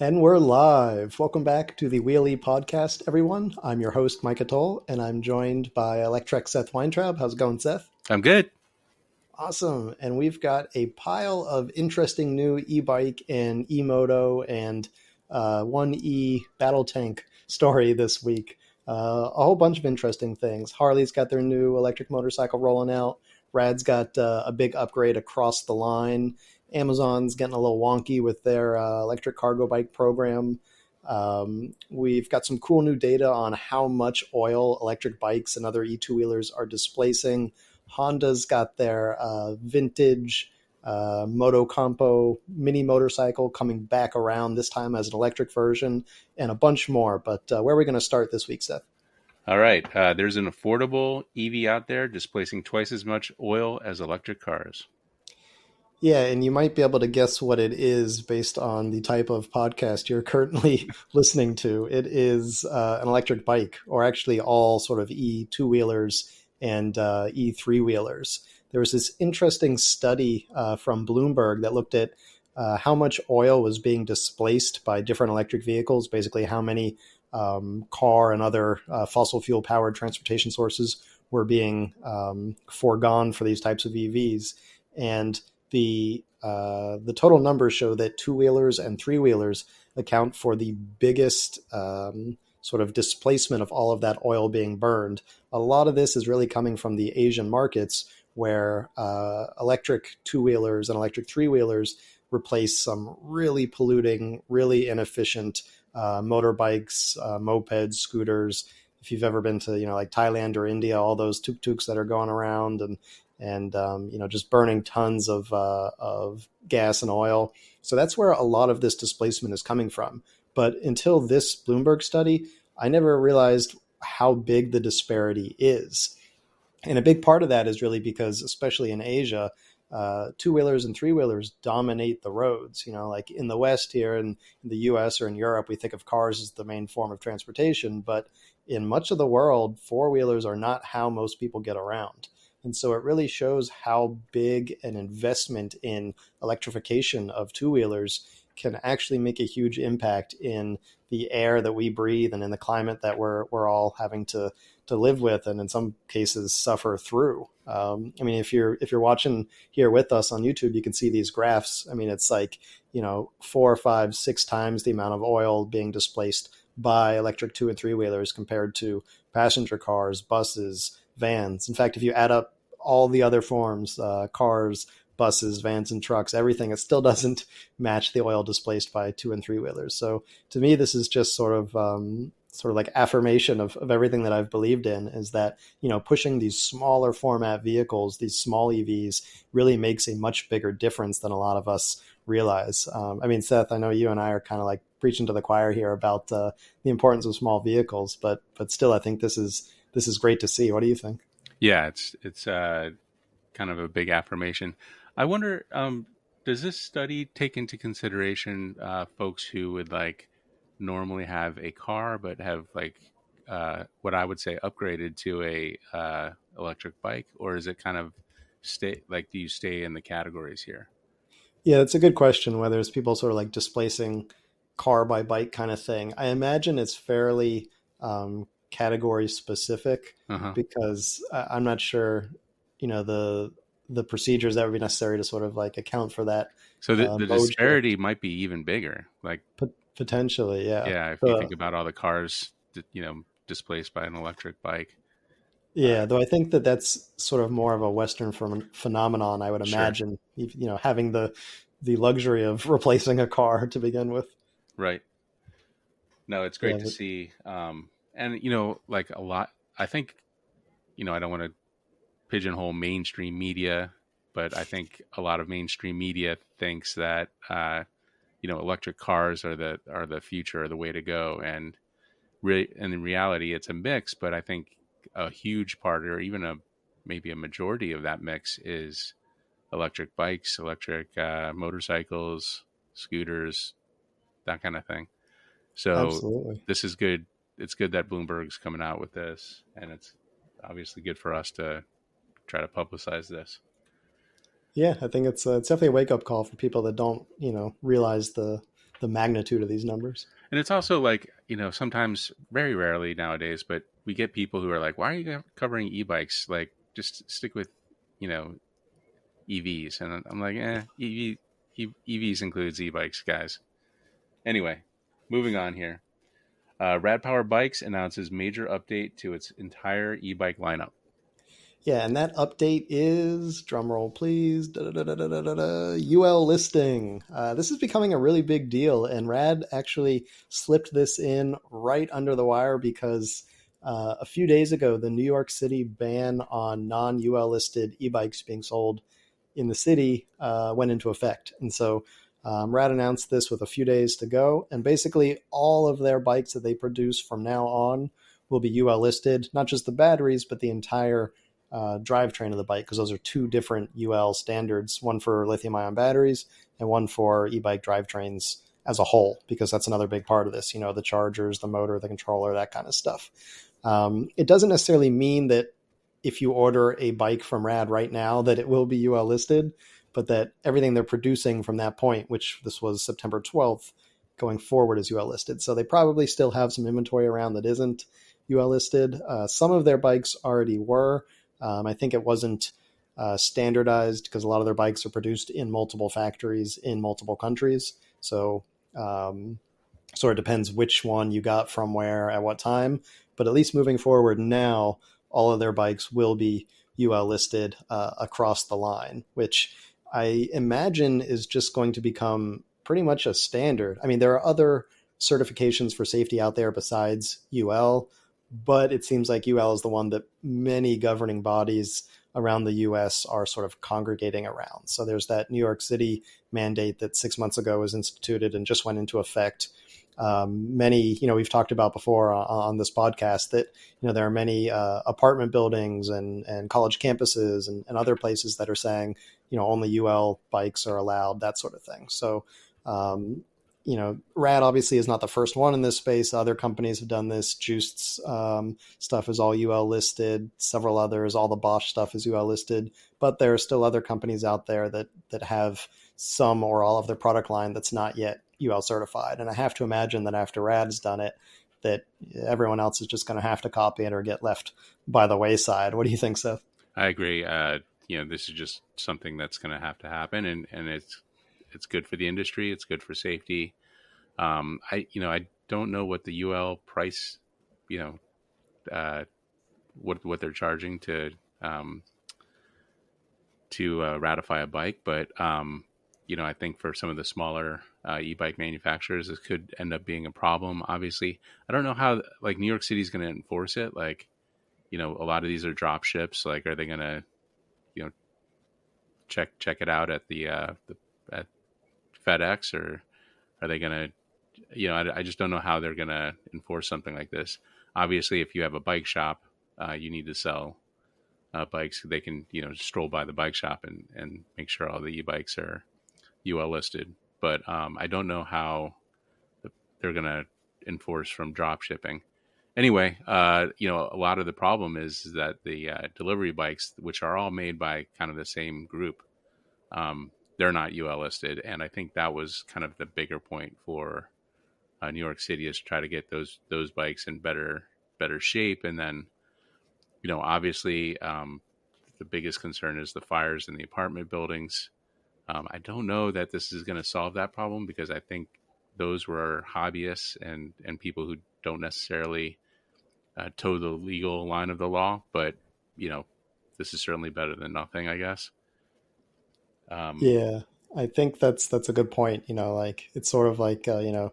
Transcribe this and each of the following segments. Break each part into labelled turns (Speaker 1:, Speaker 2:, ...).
Speaker 1: And we're live. Welcome back to the Wheel-E Podcast, everyone. I'm your host, Micah Toll, and I'm joined by Electrek Seth Weintraub. How's it going, Seth?
Speaker 2: I'm good.
Speaker 1: Awesome. And we've got a pile of interesting new e bike and e moto and uh, 1E battle tank story this week. Uh, a whole bunch of interesting things. Harley's got their new electric motorcycle rolling out. Rad's got uh, a big upgrade across the line. Amazon's getting a little wonky with their uh, electric cargo bike program. Um, we've got some cool new data on how much oil electric bikes and other e2 wheelers are displacing. Honda's got their uh, vintage uh, Motocompo mini motorcycle coming back around this time as an electric version, and a bunch more. But uh, where are we going to start this week, Seth?
Speaker 2: All right. Uh, there's an affordable EV out there displacing twice as much oil as electric cars.
Speaker 1: Yeah, and you might be able to guess what it is based on the type of podcast you're currently listening to. It is uh, an electric bike, or actually all sort of E two wheelers and uh, E three wheelers. There was this interesting study uh, from Bloomberg that looked at uh, how much oil was being displaced by different electric vehicles, basically, how many um, car and other uh, fossil fuel powered transportation sources were being um, foregone for these types of EVs. And the uh, the total numbers show that two wheelers and three wheelers account for the biggest um, sort of displacement of all of that oil being burned. A lot of this is really coming from the Asian markets where uh, electric two wheelers and electric three wheelers replace some really polluting, really inefficient uh, motorbikes, uh, mopeds, scooters. If you've ever been to you know like Thailand or India, all those tuk tuks that are going around and and um, you know just burning tons of uh, of gas and oil. So that's where a lot of this displacement is coming from. But until this Bloomberg study, I never realized how big the disparity is. And a big part of that is really because, especially in Asia, uh, two wheelers and three wheelers dominate the roads. You know, like in the West here, in, in the US or in Europe, we think of cars as the main form of transportation. But in much of the world, four wheelers are not how most people get around. And so it really shows how big an investment in electrification of two wheelers can actually make a huge impact in the air that we breathe and in the climate that we're we're all having to to live with and in some cases suffer through. Um, I mean, if you're if you're watching here with us on YouTube, you can see these graphs. I mean, it's like you know four, five, six times the amount of oil being displaced by electric two and three wheelers compared to passenger cars, buses, vans. In fact, if you add up all the other forms, uh, cars, buses, vans, and trucks, everything, it still doesn't match the oil displaced by two and three wheelers. So to me, this is just sort of um, sort of like affirmation of, of everything that I've believed in is that, you know, pushing these smaller format vehicles, these small EVs really makes a much bigger difference than a lot of us realize. Um, I mean, Seth, I know you and I are kind of like preaching to the choir here about uh, the importance of small vehicles, but, but still, I think this is, this is great to see. What do you think?
Speaker 2: Yeah, it's it's uh, kind of a big affirmation. I wonder, um, does this study take into consideration uh, folks who would like normally have a car but have like uh, what I would say upgraded to a uh, electric bike, or is it kind of stay like do you stay in the categories here?
Speaker 1: Yeah, it's a good question. Whether it's people sort of like displacing car by bike kind of thing. I imagine it's fairly um, category specific uh-huh. because I'm not sure, you know, the the procedures that would be necessary to sort of like account for that.
Speaker 2: So the, uh, the disparity might be even bigger, like
Speaker 1: P- potentially, yeah.
Speaker 2: Yeah, if you think about all the cars, you know, displaced by an electric bike.
Speaker 1: Yeah, uh, though I think that that's sort of more of a Western phenomenon. I would imagine, sure. you know, having the the luxury of replacing a car to begin with.
Speaker 2: Right. No, it's great yeah, to but... see. Um, and you know, like a lot. I think, you know, I don't want to pigeonhole mainstream media, but I think a lot of mainstream media thinks that uh, you know electric cars are the are the future, or the way to go, and re- and in reality, it's a mix. But I think a huge part, or even a maybe a majority of that mix, is electric bikes, electric uh, motorcycles, scooters, that kind of thing. So Absolutely. this is good it's good that Bloomberg's coming out with this, and it's obviously good for us to try to publicize this.
Speaker 1: Yeah, I think it's uh, it's definitely a wake up call for people that don't you know realize the the magnitude of these numbers.
Speaker 2: And it's also like you know sometimes very rarely nowadays, but we get people who are like, "Why are you covering e-bikes? Like, just stick with you know EVs." And I'm like, "Eh, EV, EVs includes e-bikes, guys." Anyway, moving on here. Uh, Rad Power Bikes announces major update to its entire e-bike lineup.
Speaker 1: Yeah, and that update is drumroll, please. UL listing. Uh, this is becoming a really big deal, and Rad actually slipped this in right under the wire because uh, a few days ago, the New York City ban on non UL listed e bikes being sold in the city uh, went into effect, and so um, Rad announced this with a few days to go, and basically all of their bikes that they produce from now on will be UL listed, not just the batteries, but the entire uh, drivetrain of the bike, because those are two different UL standards one for lithium ion batteries and one for e bike drivetrains as a whole, because that's another big part of this, you know, the chargers, the motor, the controller, that kind of stuff. Um, it doesn't necessarily mean that if you order a bike from Rad right now that it will be UL listed but that everything they're producing from that point, which this was September 12th, going forward is UL listed. So they probably still have some inventory around that isn't UL listed. Uh, some of their bikes already were. Um, I think it wasn't uh, standardized because a lot of their bikes are produced in multiple factories in multiple countries. So um, sort of depends which one you got from where at what time. But at least moving forward now, all of their bikes will be UL listed uh, across the line, which I imagine is just going to become pretty much a standard. I mean, there are other certifications for safety out there besides UL, but it seems like UL is the one that many governing bodies around the US are sort of congregating around. So there's that New York City mandate that six months ago was instituted and just went into effect um, many, you know, we've talked about before on, on, this podcast that, you know, there are many uh, apartment buildings and, and college campuses and, and, other places that are saying, you know, only UL bikes are allowed, that sort of thing. So, um, you know, Rad obviously is not the first one in this space. Other companies have done this. Juiced's um, stuff is all UL listed. Several others, all the Bosch stuff is UL listed. But there are still other companies out there that that have some or all of their product line that's not yet UL certified. And I have to imagine that after Rad's done it, that everyone else is just going to have to copy it or get left by the wayside. What do you think, Seth?
Speaker 2: I agree. Uh, you know, this is just something that's going to have to happen, and and it's it's good for the industry. It's good for safety. Um, I you know I don't know what the UL price, you know, uh, what what they're charging to um, to uh, ratify a bike, but um, you know I think for some of the smaller uh, e-bike manufacturers, this could end up being a problem. Obviously, I don't know how like New York City is going to enforce it. Like, you know, a lot of these are drop ships. Like, are they going to, check check it out at the uh, the at FedEx or are they going to, you know, I, I, just don't know how they're going to enforce something like this. Obviously, if you have a bike shop, uh, you need to sell uh, bikes. They can, you know, stroll by the bike shop and and make sure all the e-bikes are UL listed but um, I don't know how they're going to enforce from drop shipping. Anyway, uh, you know, a lot of the problem is that the uh, delivery bikes, which are all made by kind of the same group, um, they're not UL listed, and I think that was kind of the bigger point for uh, New York City is to try to get those those bikes in better better shape, and then, you know, obviously, um, the biggest concern is the fires in the apartment buildings. Um, I don't know that this is going to solve that problem because I think those were hobbyists and, and people who don't necessarily uh, toe the legal line of the law. But, you know, this is certainly better than nothing, I guess.
Speaker 1: Um, yeah, I think that's that's a good point. You know, like it's sort of like uh, you know,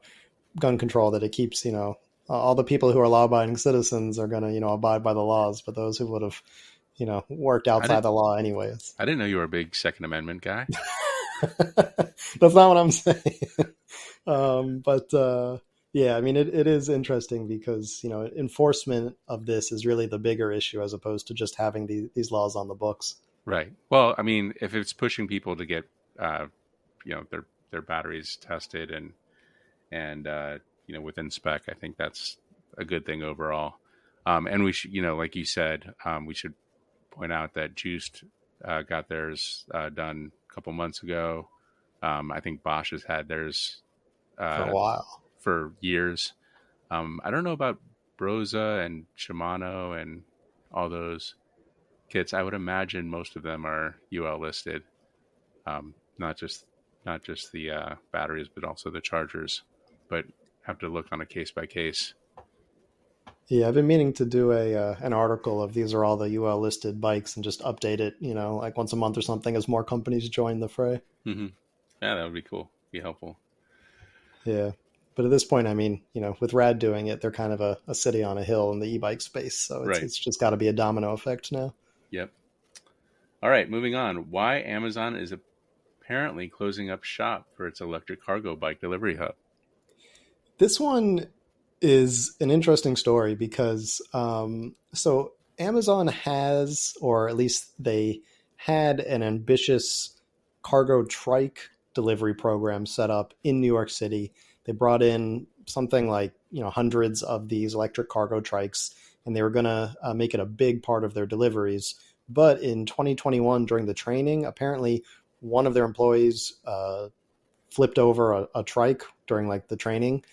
Speaker 1: gun control that it keeps you know all the people who are law-abiding citizens are going to you know abide by the laws, but those who would have you know worked outside the law anyways.
Speaker 2: I didn't know you were a big Second Amendment guy.
Speaker 1: That's not what I'm saying. um, but uh, yeah, I mean, it, it is interesting because you know enforcement of this is really the bigger issue as opposed to just having the, these laws on the books.
Speaker 2: Right. Well, I mean, if it's pushing people to get uh, you know their their batteries tested and and uh, you know within spec, I think that's a good thing overall. Um, and we should, you know, like you said, um, we should point out that Juiced uh, got theirs uh, done a couple months ago. Um, I think Bosch has had theirs uh,
Speaker 1: for a while,
Speaker 2: for years. Um, I don't know about Brose and Shimano and all those kits. I would imagine most of them are UL listed, um, not just not just the uh, batteries, but also the chargers. But have to look on a case by case.
Speaker 1: Yeah, I've been meaning to do a uh, an article of these are all the UL listed bikes and just update it, you know, like once a month or something as more companies join the fray.
Speaker 2: Mm-hmm. Yeah, that would be cool. Be helpful.
Speaker 1: Yeah, but at this point, I mean, you know, with Rad doing it, they're kind of a, a city on a hill in the e-bike space, so it's,
Speaker 2: Right.
Speaker 1: it's just got to be a domino effect now.
Speaker 2: Yep. All right, moving on. Why Amazon is apparently closing up shop for its electric cargo bike delivery hub.
Speaker 1: This one is an interesting story because um, so Amazon has, or at least they had, an ambitious cargo trike delivery program set up in New York City. They brought in something like you know hundreds of these electric cargo trikes, and they were going to uh, make it a big part of their deliveries. But in 2021, during the training, apparently one of their employees uh, flipped over a, a trike during like the training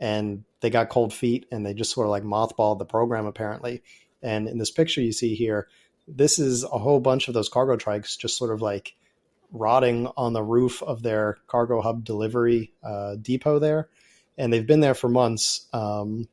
Speaker 1: and they got cold feet and they just sort of like mothballed the program apparently. And in this picture you see here, this is a whole bunch of those cargo trikes just sort of like rotting on the roof of their cargo hub delivery uh, depot there. And they've been there for months. Um,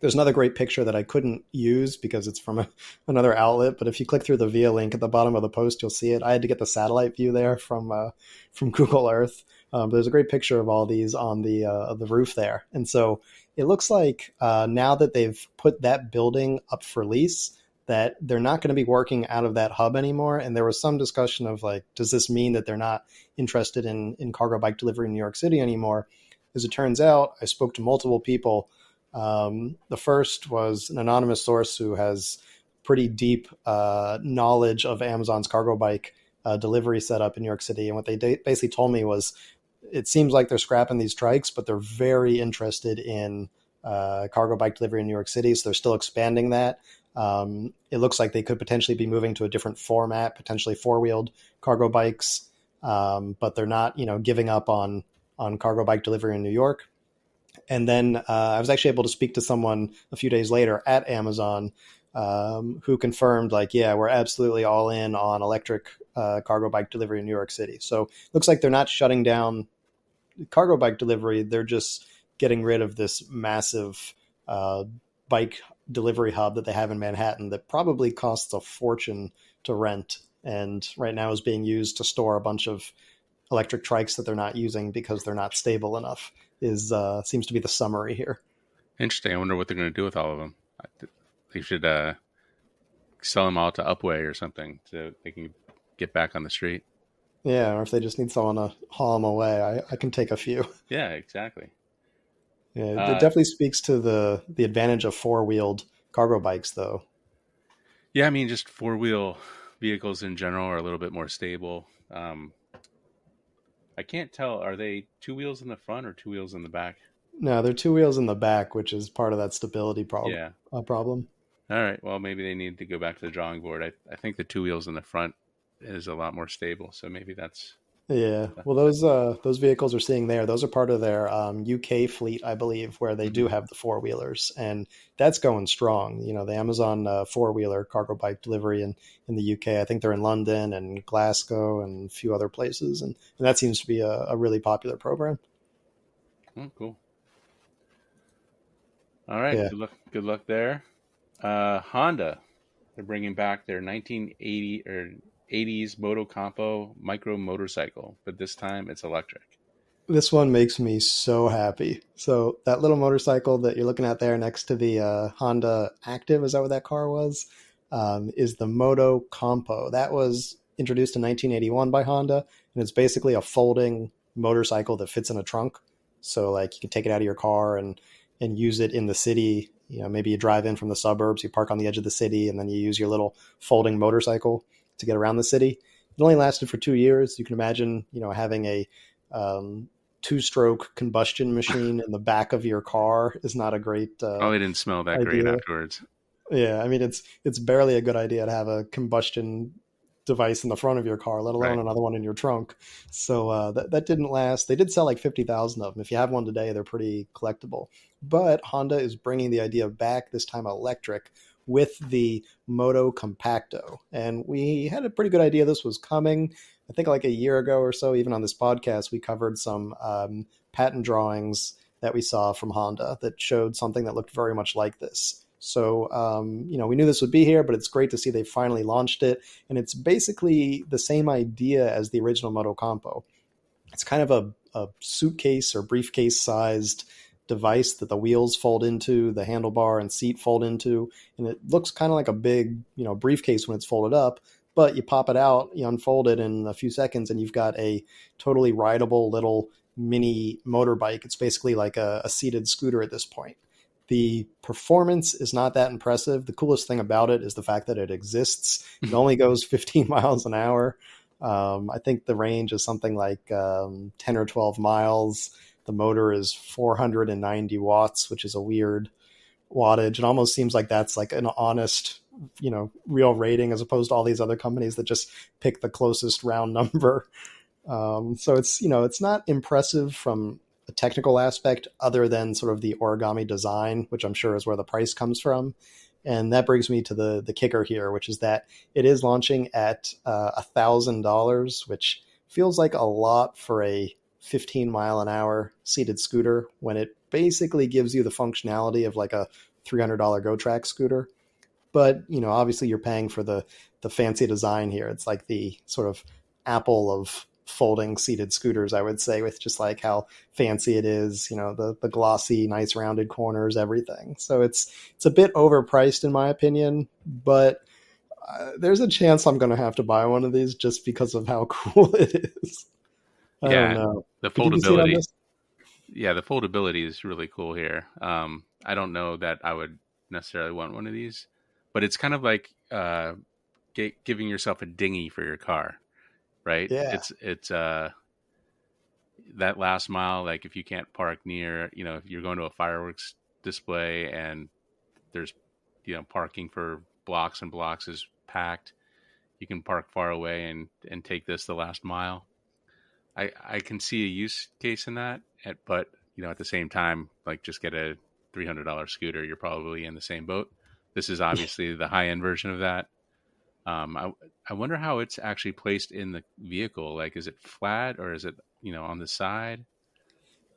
Speaker 1: there's another great picture that I couldn't use because it's from a, another outlet. But if you click through the via link at the bottom of the post, you'll see it. I had to get the satellite view there from uh, from Google Earth. Um, there's a great picture of all these on the uh, the roof there, and so it looks like uh, now that they've put that building up for lease, that they're not going to be working out of that hub anymore. And there was some discussion of like, does this mean that they're not interested in in cargo bike delivery in New York City anymore? As it turns out, I spoke to multiple people. Um, the first was an anonymous source who has pretty deep uh, knowledge of Amazon's cargo bike uh, delivery setup in New York City, and what they basically told me was it seems like they're scrapping these trikes, but they're very interested in uh, cargo bike delivery in New York City. So they're still expanding that. Um, it looks like they could potentially be moving to a different format, potentially four wheeled cargo bikes, um, but they're not, you know, giving up on on cargo bike delivery in New York. And then uh, I was actually able to speak to someone a few days later at Amazon um, who confirmed, like, yeah, we're absolutely all in on electric uh, cargo bike delivery in New York City. So looks like they're not shutting down cargo bike delivery. They're just getting rid of this massive uh, bike delivery hub that they have in Manhattan that probably costs a fortune to rent and right now is being used to store a bunch of electric trikes that they're not using because they're not stable enough is uh, seems to be the summary here.
Speaker 2: Interesting. I wonder what they're going to do with all of them. They should uh, sell them all to Upway or something so they can get back on the street.
Speaker 1: Yeah, or if they just need someone to haul them away, I, I can take a few.
Speaker 2: Yeah, exactly.
Speaker 1: Yeah, it
Speaker 2: Uh,
Speaker 1: definitely speaks to the the advantage of four wheeled cargo bikes, though.
Speaker 2: Yeah, I mean, just four wheel vehicles in general are a little bit more stable. Um, I can't tell. Are they two wheels in the front or two wheels in the back?
Speaker 1: No, they're two wheels in the back, which is part of that stability problem.
Speaker 2: Yeah.
Speaker 1: Uh, problem.
Speaker 2: All right. Well, maybe they need to go back to the drawing board. I, I think the two wheels in the front is a lot more stable. So maybe that's
Speaker 1: Yeah. Well, those uh, those vehicles we're seeing there, those are part of their um, UK fleet, I believe, where they do have the four wheelers, and that's going strong. You know, the Amazon uh, four wheeler cargo bike delivery in in the UK. I think they're in London and Glasgow and a few other places, and, and that seems to be a, a really popular program.
Speaker 2: oh, cool. All right.
Speaker 1: Yeah.
Speaker 2: Good luck. Good luck there. Uh, Honda, they're bringing back their 1980 or 80s Motocompo micro motorcycle, but this time it's electric.
Speaker 1: This one makes me so happy. So that little motorcycle that you're looking at there next to the uh, Honda Active, is that what that car was? Um, is the Moto Compo. That was introduced in 1981 by Honda, and it's basically a folding motorcycle that fits in a trunk. So like you can take it out of your car and and use it in the city. You know, maybe you drive in from the suburbs, you park on the edge of the city, and then you use your little folding motorcycle to get around the city. It only lasted for two years. You can imagine, you know, having a um, two-stroke combustion machine in the back of your car is not a great. Uh,
Speaker 2: they didn't smell that great afterwards.
Speaker 1: yeah, I mean, it's it's barely a good idea to have a combustion device in the front of your car, let alone right. another one in your trunk. So uh, that that didn't last. They did sell like fifty thousand of them. If you have one today, they're pretty collectible. But Honda is bringing the idea back this time electric with the Motocompacto, and we had a pretty good idea this was coming. I think like a year ago or so, even on this podcast, we covered some um, patent drawings that we saw from Honda that showed something that looked very much like this. So, um, you know, we knew this would be here, but it's great to see they finally launched it. And it's basically the same idea as the original Motocompo. It's kind of a, a suitcase or briefcase sized device that the wheels fold into, the handlebar and seat fold into. And it looks kind of like a big, you know, briefcase when it's folded up. But you pop it out, you unfold it in a few seconds, and you've got a totally rideable little mini motorbike. It's basically like a, a seated scooter at this point. The performance is not that impressive. The coolest thing about it is the fact that it exists. It only goes 15 miles an hour. Um, I think the range is something like um, 10 or 12 miles. The motor is 490 watts, which is a weird wattage. It almost seems like that's like an honest, you know, real rating as opposed to all these other companies that just pick the closest round number. Um, so it's you know it's not impressive from a technical aspect other than sort of the origami design, which I'm sure is where the price comes from. And that brings me to the the kicker here, which is that it is launching at uh, a thousand dollars, which feels like a lot for a 15 mile an hour seated scooter when it basically gives you the functionality of like a $300 Gotrax scooter. But you know, obviously, you're paying for the the fancy design here. It's like the sort of Apple of folding seated scooters, I would say, with just like how fancy it is, you know, the the glossy, nice rounded corners, everything. So it's it's a bit overpriced in my opinion, but uh, there's a chance I'm going to have to buy one of these just because of how cool it is.
Speaker 2: I yeah, the foldability. Yeah, the foldability is really cool here. Um, I don't know that I would necessarily want one of these, but it's kind of like uh, giving yourself a dinghy for your car right?
Speaker 1: Yeah.
Speaker 2: It's it's uh that last mile, like if you can't park near, you know, if you're going to a fireworks display and there's you know parking for blocks and blocks is packed, you can park far away and and take this the last mile. I I can see a use case in that, but you know at the same time, like just get a three hundred dollar scooter, you're probably in the same boat. This is obviously the high end version of that. Um, I I wonder how it's actually placed in the vehicle. Like, is it flat or is it you know on the side?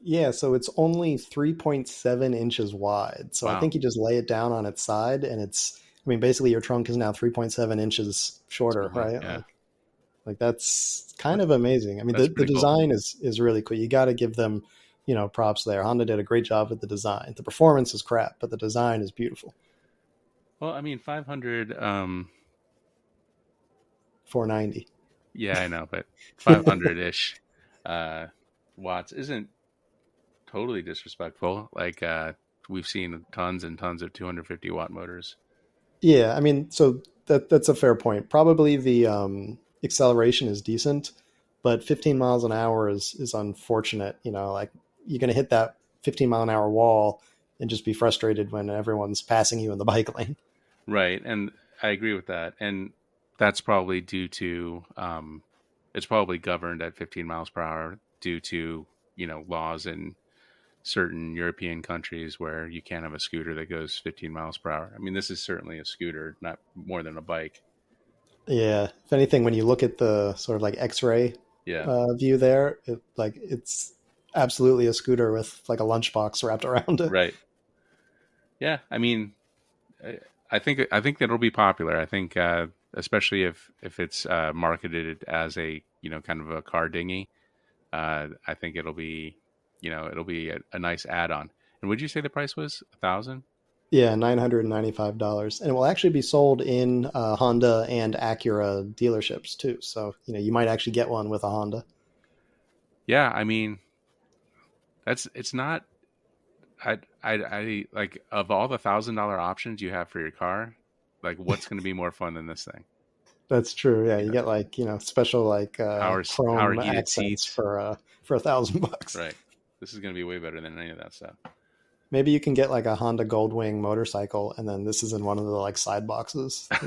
Speaker 1: Yeah, so it's only 3.7 inches wide. So wow. I think you just lay it down on its side, and it's. I mean, basically, your trunk is now 3.7 inches shorter, right? Yeah. Like, like, that's kind of amazing. I mean, the, the design cool. is is really cool. You got to give them, you know, props there. Honda did a great job with the design. The performance is crap, but the design is beautiful.
Speaker 2: Well, I mean, 500. Um
Speaker 1: 490.
Speaker 2: Yeah, I know, but 500 ish uh, watts isn't totally disrespectful. Like uh, we've seen tons and tons of 250 watt motors.
Speaker 1: Yeah, I mean, so that that's a fair point. Probably the um, acceleration is decent, but 15 miles an hour is is unfortunate. You know, like you're going to hit that 15 mile an hour wall and just be frustrated when everyone's passing you in the bike lane.
Speaker 2: Right, and I agree with that. And that's probably due to um, it's probably governed at 15 miles per hour due to you know laws in certain European countries where you can't have a scooter that goes 15 miles per hour. I mean, this is certainly a scooter, not more than a bike.
Speaker 1: Yeah. If anything, when you look at the sort of like X-ray
Speaker 2: yeah.
Speaker 1: uh, view there, it, like it's absolutely a scooter with like a lunchbox wrapped around it.
Speaker 2: Right. Yeah. I mean, I think I think that'll be popular. I think uh, especially if if it's uh, marketed as a you know kind of a car dinghy. Uh, I think it'll be you know it'll be a, a nice add-on. And would you say the price was a thousand?
Speaker 1: Yeah, nine hundred and ninety-five dollars, and it will actually be sold in uh, Honda and Acura dealerships too. So you know you might actually get one with a Honda.
Speaker 2: Yeah, I mean, that's it's not. I I I like of all the thousand dollar options you have for your car, like, what's going to be more fun than this thing?
Speaker 1: That's true. Yeah, you get like you know special like uh, power, chrome power heated seats for uh, for a thousand bucks.
Speaker 2: Right. This is going to be way better than any of that stuff.
Speaker 1: Maybe you can get like a Honda Goldwing motorcycle, and then this is in one of the like side boxes.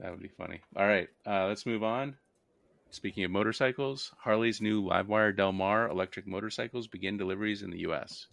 Speaker 2: That would be funny. All right, uh, let's move on. Speaking of motorcycles, Harley's new Livewire Del Mar electric motorcycles begin deliveries in the U.S.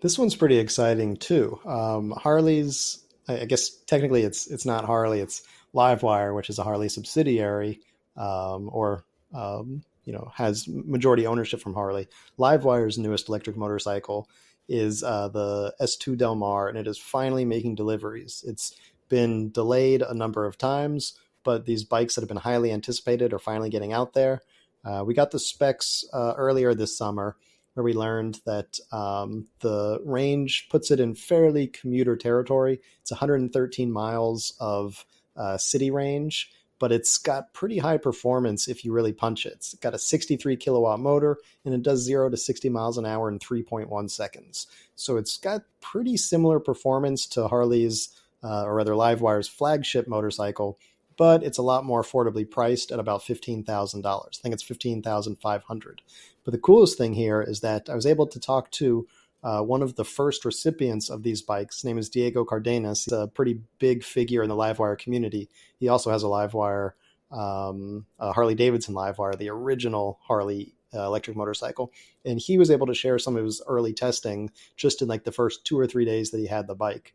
Speaker 1: This one's pretty exciting too. Um, Harley's, I guess technically it's it's not Harley, it's Livewire, which is a Harley subsidiary, um, or um, you know has majority ownership from Harley. Livewire's newest electric motorcycle is uh, the S2 Del Mar, and it is finally making deliveries. It's been delayed a number of times, but these bikes that have been highly anticipated are finally getting out there. Uh, we got the specs uh, earlier this summer, where we learned that um, the range puts it in fairly commuter territory. It's 113 miles of uh, city range, but it's got pretty high performance if you really punch it. It's got a 63 kilowatt motor and it does zero to 60 miles an hour in 3.1 seconds. So it's got pretty similar performance to Harley's, uh, or rather Livewire's flagship motorcycle, but it's a lot more affordably priced at about $15,000. I think it's 15500 But the coolest thing here is that I was able to talk to uh, one of the first recipients of these bikes. His name is Diego Cardenas. He's a pretty big figure in the Livewire community. He also has a Livewire, um, Harley Davidson Livewire, the original Harley uh, electric motorcycle. And he was able to share some of his early testing just in like the first two or three days that he had the bike.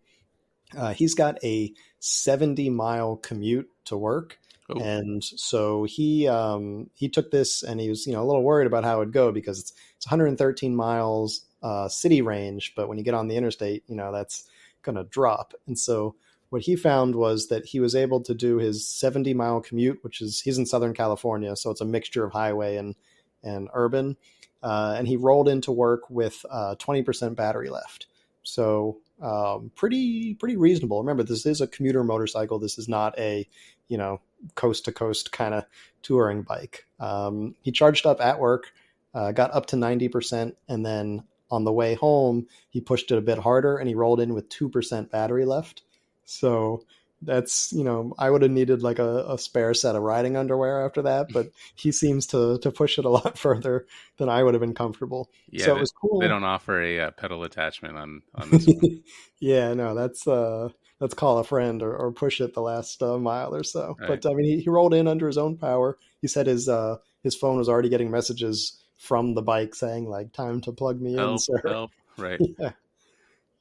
Speaker 1: Uh, he's got a 70 mile commute to work. Oh. And so he um, he took this and he was you know a little worried about how it would go because it's, it's 113 miles uh, city range, but when you get on the interstate, you know, that's going to drop. And so what he found was that he was able to do his 70 mile commute, which is he's in Southern California, so it's a mixture of highway and and urban. Uh, and he rolled into work with uh, 20% battery left. So um, pretty pretty reasonable. Remember, this is a commuter motorcycle. This is not a you know coast to coast kind of touring bike. Um, he charged up at work, uh, got up to 90%, and then on the way home, he pushed it a bit harder and he rolled in with 2% battery left. So that's, you know, I would have needed like a, a, spare set of riding underwear after that, but he seems to, to push it a lot further than I would have been comfortable.
Speaker 2: Yeah,
Speaker 1: so
Speaker 2: it was cool. They don't offer a uh, pedal attachment on, on this one.
Speaker 1: yeah, no, that's, uh, let's call a friend or, or push it the last uh, mile or so. Right. But I mean, he, he rolled in under his own power. He said his, uh, his phone was already getting messages from the bike saying like time to plug me
Speaker 2: help,
Speaker 1: in sir.
Speaker 2: help. right.
Speaker 1: Yeah.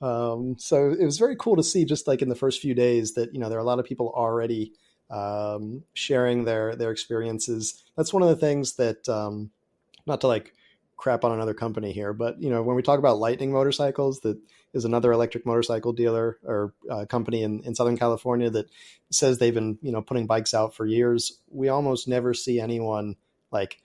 Speaker 1: Um, so it was very cool to see just like in the first few days that you know there are a lot of people already um, sharing their their experiences. That's one of the things that um, not to like crap on another company here but you know when we talk about lightning motorcycles that is another electric motorcycle dealer or uh, company in, in southern california that says they've been you know putting bikes out for years. We almost never see anyone like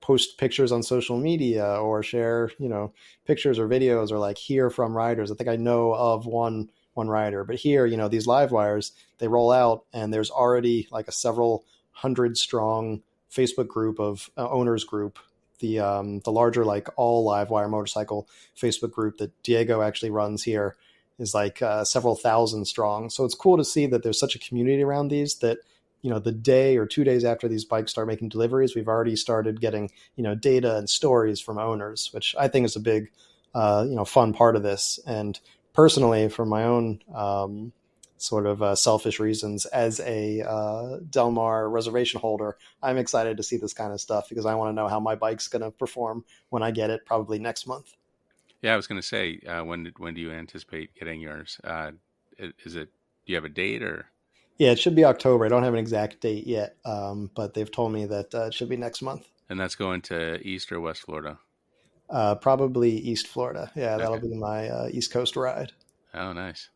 Speaker 1: post pictures on social media or share you know pictures or videos or like hear from riders i think i know of one one rider but here you know these live wires they roll out and there's already like a several hundred strong facebook group of uh, owners group the um the larger like all live wire motorcycle facebook group that diego actually runs here is like uh, several thousand strong. So it's cool to see that there's such a community around these that you know the day or two days after these bikes start making deliveries we've already started getting you know data and stories from owners which i think is a big uh, you know fun part of this. And personally for my own um, sort of uh, selfish reasons as a uh, del mar reservation holder i'm excited to see this kind of stuff because i want to know how my bike's going to perform when i get it probably next month.
Speaker 2: Yeah i was going to say uh, when when do you anticipate getting yours? Uh, is it do you have a date or
Speaker 1: yeah, it should be October. I don't have an exact date yet, um, but they've told me that uh, it should be next month.
Speaker 2: And that's going to East or West Florida?
Speaker 1: Uh, probably East Florida. Yeah, that'll be my uh, East Coast ride.
Speaker 2: Oh, nice.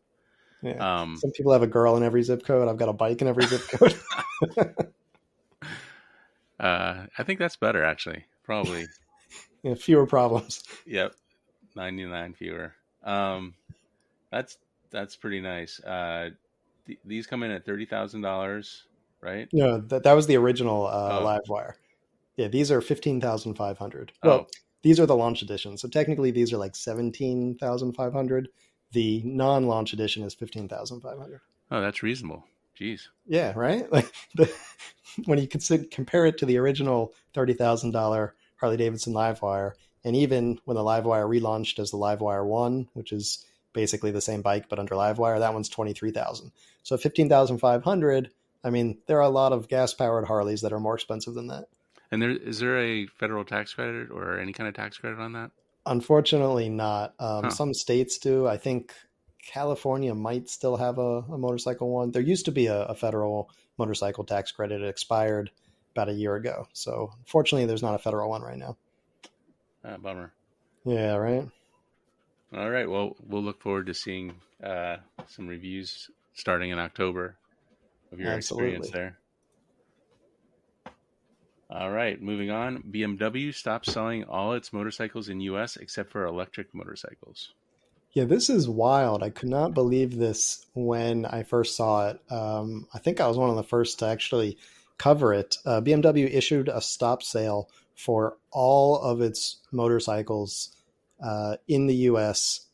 Speaker 1: Yeah. Um, Some people have a girl in every zip code. I've got a bike in every zip code.
Speaker 2: Uh, I think that's better, actually. Probably.
Speaker 1: yeah, fewer problems.
Speaker 2: Yep, ninety nine fewer. Um, that's that's pretty nice. Uh, these come in at thirty thousand dollars, right?
Speaker 1: No, that that was the original uh, oh. live wire. Yeah, these are fifteen thousand five hundred. Well, oh. these are the launch edition, so technically these are like seventeen thousand five hundred. The non-launch edition is fifteen thousand five hundred.
Speaker 2: Oh, that's reasonable. Jeez.
Speaker 1: Yeah, right. Like the, when you consider compare it to the original thirty thousand dollar Harley Davidson Livewire, and even when the Livewire relaunched as the Livewire One, which is basically the same bike but under Livewire. That one's twenty three thousand. So fifteen thousand five hundred. I mean, there are a lot of gas powered Harleys that are more expensive than that.
Speaker 2: And there is there a federal tax credit or any kind of tax credit on that?
Speaker 1: Unfortunately, not. Um, huh. Some states do. I think California might still have a, a motorcycle one. There used to be a, a, federal motorcycle tax credit. It expired about a year ago. So, fortunately, there's not a federal one right now.
Speaker 2: Ah, bummer.
Speaker 1: Yeah, right.
Speaker 2: All right. Well, we'll look forward to seeing uh, some reviews starting in October of your Absolutely. experience there. All right, moving on. BMW stopped selling all its motorcycles in US except for electric motorcycles.
Speaker 1: Yeah, this is wild. I could not believe this when I first saw it. Um, I think I was one of the first to actually cover it. Uh, BMW issued a stop sale for all of its motorcycles in the US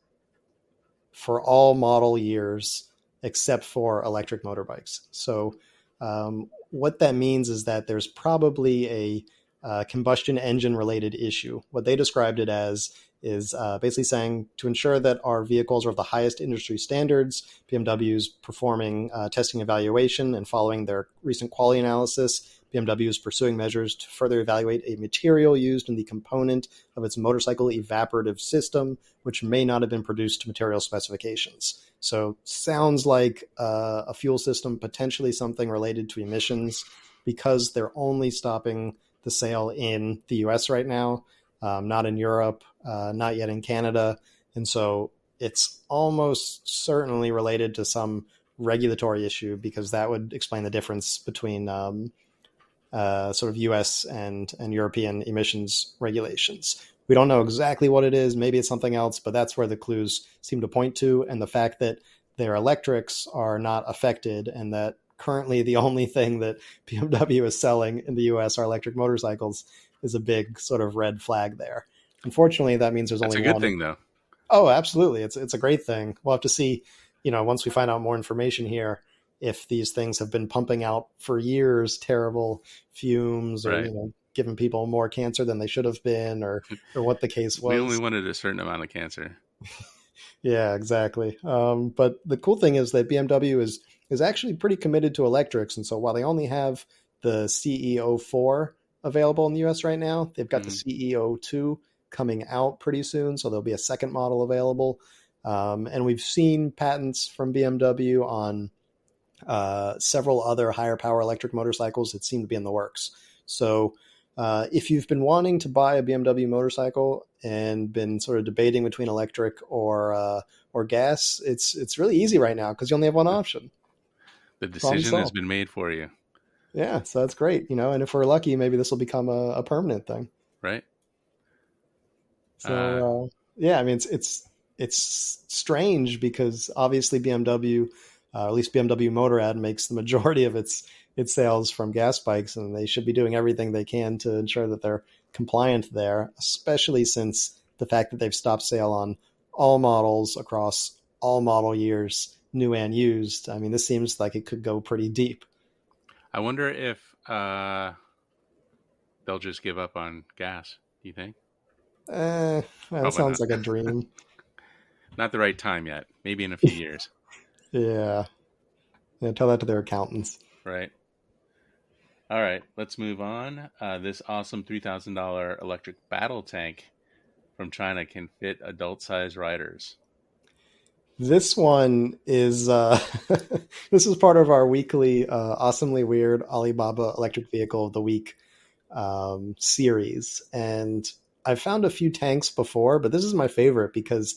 Speaker 1: for all model years except for electric motorbikes. So, um, what that means is that there's probably a uh, combustion engine related issue. What they described it as is uh, basically saying to ensure that our vehicles are of the highest industry standards, BMW is performing uh, testing evaluation and following their recent quality analysis. BMW is pursuing measures to further evaluate a material used in the component of its motorcycle evaporative system, which may not have been produced to material specifications. So, sounds like uh, a fuel system, potentially something related to emissions, because they're only stopping the sale in the US right now, um, not in Europe, uh, not yet in Canada. And so, it's almost certainly related to some regulatory issue because that would explain the difference between um, uh, sort of U.S. and and European emissions regulations. We don't know exactly what it is. Maybe it's something else, but that's where the clues seem to point to, and the fact that their electrics are not affected, and that currently the only thing that BMW is selling in the U.S. are electric motorcycles is a big sort of red flag there. Unfortunately, that means there's
Speaker 2: that's
Speaker 1: only
Speaker 2: a good
Speaker 1: one.
Speaker 2: thing, though.
Speaker 1: Oh, absolutely. It's it's a great thing. We'll have to see. You know, once we find out more information here, if these things have been pumping out for years terrible fumes or right. you know giving people more cancer than they should have been or or what the case was.
Speaker 2: We only wanted a certain amount of cancer.
Speaker 1: yeah, exactly. Um, but the cool thing is that BMW is is actually pretty committed to electrics, and so while they only have the CE 04 available in the US right now, they've got mm-hmm. the CE 02 coming out pretty soon, so there'll be a second model available. Um, and we've seen patents from BMW on uh, several other higher power electric motorcycles that seem to be in the works. So, uh, if you've been wanting to buy a BMW motorcycle and been sort of debating between electric or uh, or gas, it's it's really easy right now because you only have one option.
Speaker 2: The decision has been made for you.
Speaker 1: Yeah, so that's great, you know. And if we're lucky, maybe this will become a, a permanent thing.
Speaker 2: Right.
Speaker 1: So uh, uh yeah, I mean it's it's it's strange because obviously BMW uh, at least BMW Motorrad makes the majority of its its sales from gas bikes, and they should be doing everything they can to ensure that they're compliant there. Especially since the fact that they've stopped sale on all models across all model years, new and used. I mean, this seems like it could go pretty deep.
Speaker 2: I wonder if uh, they'll just give up on gas. Do you think?
Speaker 1: Eh, that sounds not. like a dream.
Speaker 2: not the right time yet. Maybe in a few years.
Speaker 1: Yeah. Yeah, tell that to their accountants.
Speaker 2: Right. All right, let's move on. Uh, this awesome $3,000 electric battle tank from China can fit adult sized riders.
Speaker 1: This one is uh, this is part of our weekly uh, awesomely weird Alibaba electric vehicle of the week um, series, and I've found a few tanks before, but this is my favorite because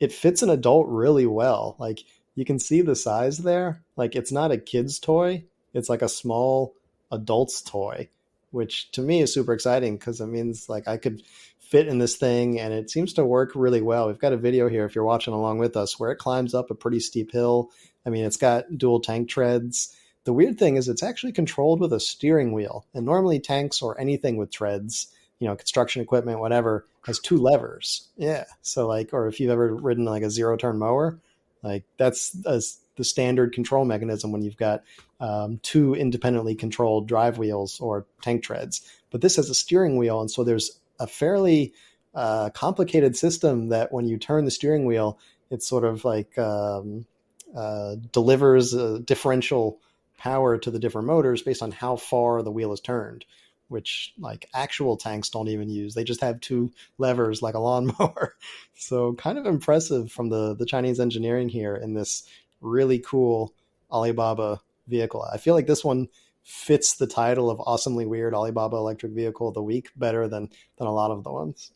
Speaker 1: it fits an adult really well. Like you can see the size there. Like it's not a kid's toy, it's like a small adult's toy, which to me is super exciting because it means like I could fit in this thing and it seems to work really well. We've got a video here if you're watching along with us where it climbs up a pretty steep hill. I mean, it's got dual tank treads. The weird thing is it's actually controlled with a steering wheel. And normally tanks or anything with treads, you know, construction equipment, whatever, has two levers. Yeah. So like, or if you've ever ridden like a zero turn mower, like that's a, the standard control mechanism when you've got um, two independently controlled drive wheels or tank treads. But this has a steering wheel, and so there's a fairly uh, complicated system that when you turn the steering wheel, it sort of like um, uh, delivers a differential power to the different motors based on how far the wheel is turned, which like actual tanks don't even use. They just have two levers like a lawnmower. so kind of impressive from the the Chinese engineering here in this really cool Alibaba vehicle. I feel like this one fits the title of awesomely weird Alibaba electric vehicle of the week better than than a lot of the ones.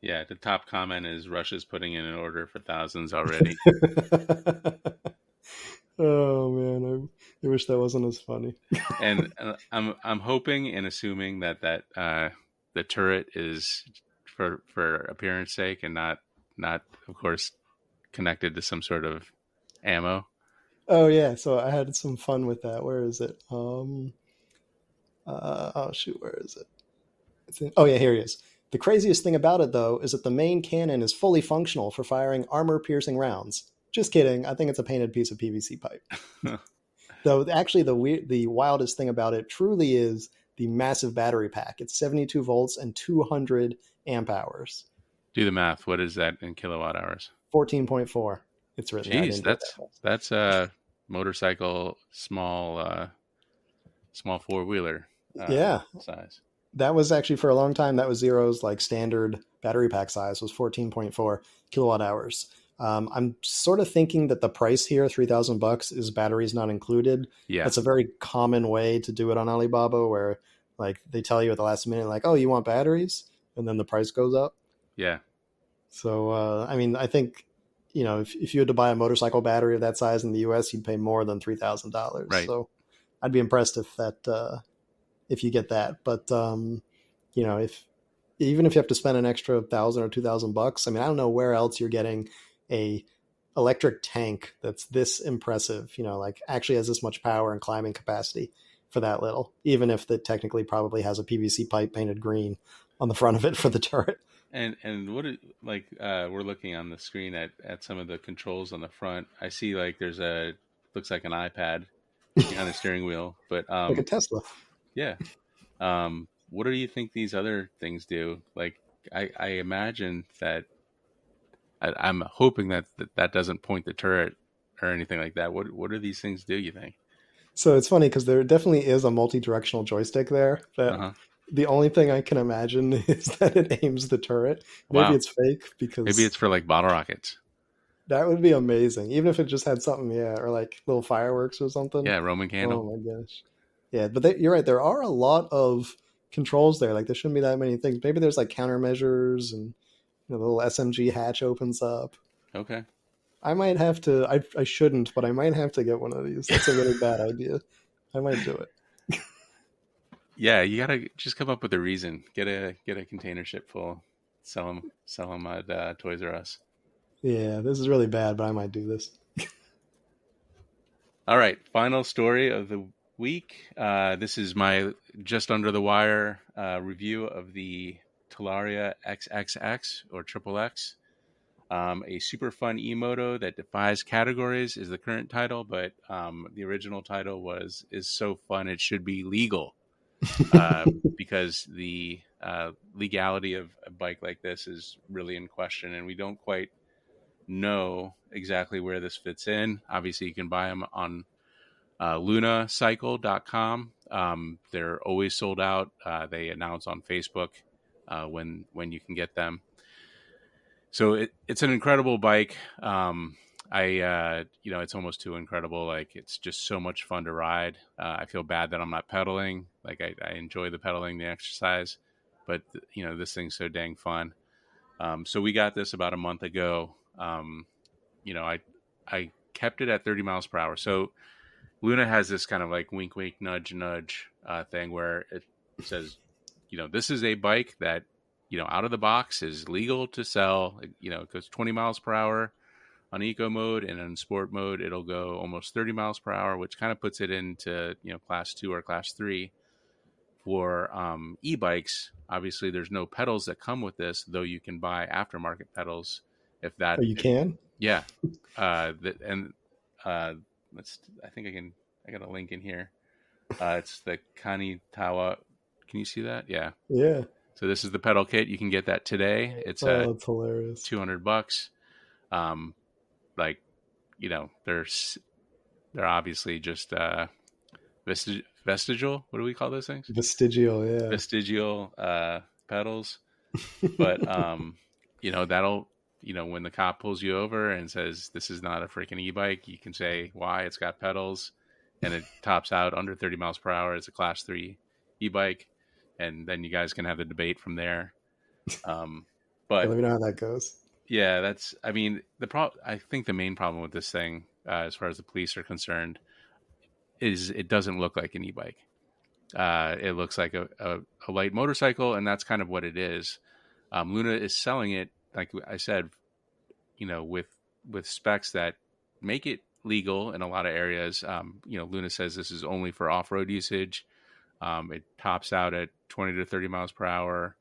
Speaker 2: Yeah, the top comment is Russia's putting in an order for thousands already.
Speaker 1: oh man, I, I, wish that wasn't as funny.
Speaker 2: and uh, I'm I'm hoping and assuming that that uh, the turret is for for appearance sake and not not of course connected to some sort of ammo.
Speaker 1: Oh yeah, so I had some fun with that. Where is it? Um, uh, oh shoot, where is it? In, oh yeah, here he is. The craziest thing about it, though, is that the main cannon is fully functional for firing armor-piercing rounds. Just kidding. I think it's a painted piece of PVC pipe. though actually, the the wildest thing about it truly is the massive battery pack. It's 72 volts and 200 amp hours.
Speaker 2: Do the math. What is that in kilowatt hours?
Speaker 1: 14.4. It's written.
Speaker 2: Jeez, that's that that's a motorcycle small uh small four wheeler.
Speaker 1: Uh, yeah, size that was actually for a long time that was zero's like standard battery pack size was 14.4 kilowatt hours um, i'm sort of thinking that the price here 3000 bucks is batteries not included.
Speaker 2: Yeah.
Speaker 1: That's a very common way to do it on alibaba where like they tell you at the last minute like oh you want batteries? And then the price goes up.
Speaker 2: Yeah.
Speaker 1: So uh, i mean i think you know if, if you had to buy a motorcycle battery of that size in the us you'd pay more than $3000
Speaker 2: right.
Speaker 1: so i'd be impressed if that uh, if you get that. But um, you know, if even if you have to spend an extra thousand or two thousand bucks, I mean, I don't know where else you're getting a electric tank that's this impressive. You know, like actually has this much power and climbing capacity for that little, even if it technically probably has a PVC pipe painted green on the front of it for the turret.
Speaker 2: And and what it, like uh, we're looking on the screen at at some of the controls on the front. I see like there's a looks like an iPad on the steering wheel, but um,
Speaker 1: like a Tesla.
Speaker 2: Yeah. Um, what do you think these other things do? Like, I, I imagine that I, am hoping that, that that doesn't point the turret or anything like that. What what do these things do? You think?
Speaker 1: So it's funny because there definitely is a multi-directional joystick there. That uh-huh. the only thing I can imagine is that it aims the turret. Maybe wow. it's fake because
Speaker 2: maybe it's for like bottle rockets.
Speaker 1: That would be amazing, even if it just had something, yeah, or like little fireworks or something.
Speaker 2: Yeah, Roman candle.
Speaker 1: Oh my gosh. Yeah, but they, you're right. There are a lot of controls there. Like there shouldn't be that many things. Maybe there's like countermeasures and the little SMG hatch opens up.
Speaker 2: Okay.
Speaker 1: I might have to. I I shouldn't, but I might have to get one of these. That's a really bad idea. I might do it.
Speaker 2: yeah, you gotta just come up with a reason. Get a get a container ship full. Sell them. Sell them at uh, Toys R Us.
Speaker 1: Yeah, this is really bad, but I might do this.
Speaker 2: All right, final story of the week. Uh, this is my just under the wire uh, review of the Talaria XXX or Triple X. Um, a super fun e-moto that defies categories is the current title, but um, the original title was "is so fun it should be legal," uh, because the uh, legality of a bike like this is really in question, and we don't quite know exactly where this fits in. Obviously, you can buy them on uh, lunacycle.com. Um, they're always sold out. Uh, they announce on Facebook uh, when when you can get them. So it, it's an incredible bike. Um, I uh, you know it's almost too incredible. Like it's just so much fun to ride. Uh, I feel bad that I'm not pedaling. Like I, I, enjoy the pedaling, the exercise, but you know this thing's so dang fun. Um, so we got this about a month ago. Um, you know I I kept it at 30 miles per hour. So Luna has this kind of like wink, wink, nudge, nudge uh, thing where it says, you know, this is a bike that, you know, out of the box is legal to sell. You know, it goes 20 miles per hour on eco mode, and in sport mode, it'll go almost 30 miles per hour, which kind of puts it into, you know, class two or class three. For um, e bikes, obviously, there's no pedals that come with this, though you can buy aftermarket pedals if that.
Speaker 1: Oh, you can?
Speaker 2: Yeah. Uh, that, and uh, let's I think I can I got a link in here. Uh, it's the Kanitawa. Can you see that? Yeah.
Speaker 1: Yeah.
Speaker 2: So this is the pedal kit. You can get that today. It's
Speaker 1: oh, it's hilarious.
Speaker 2: Two hundred bucks. Um, like, you know, there's they're obviously just uh, vestig- vestigial. What do we call those things?
Speaker 1: Vestigial, yeah.
Speaker 2: Vestigial uh, pedals. But um, you know that'll you know when the cop pulls you over and says this is not a freaking e-bike, you can say why it's got pedals and it tops out under 30 miles per hour. It's a class three e-bike, and then you guys can have the debate from there. Um, but
Speaker 1: let me know how that goes.
Speaker 2: Yeah, that's. I mean, the pro. I think the main problem with this thing, uh, as far as the police are concerned, is it doesn't look like an e-bike. Uh, it looks like a, a, a, light motorcycle, and that's kind of what it is. Um, Luna is selling it, like I said, you know, with with specs that make it legal in a lot of areas. Um, you know, Luna says this is only for off road usage. Um, it tops out at 20 to 30 miles per hour.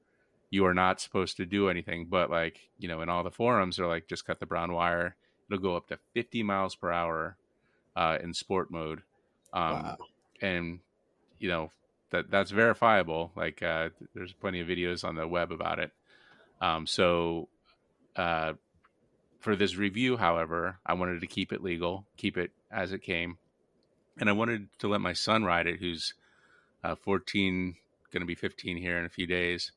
Speaker 2: You are not supposed to do anything, but like, you know, in all the forums, they're like, just cut the brown wire. It'll go up to 50 miles per hour uh, in sport mode. Um, wow. And, you know, that that's verifiable. Like, uh, there's plenty of videos on the web about it. Um, so, uh, for this review, however, I wanted to keep it legal, keep it as it came. And I wanted to let my son ride it, who's uh, 14, going to be 15 here in a few days.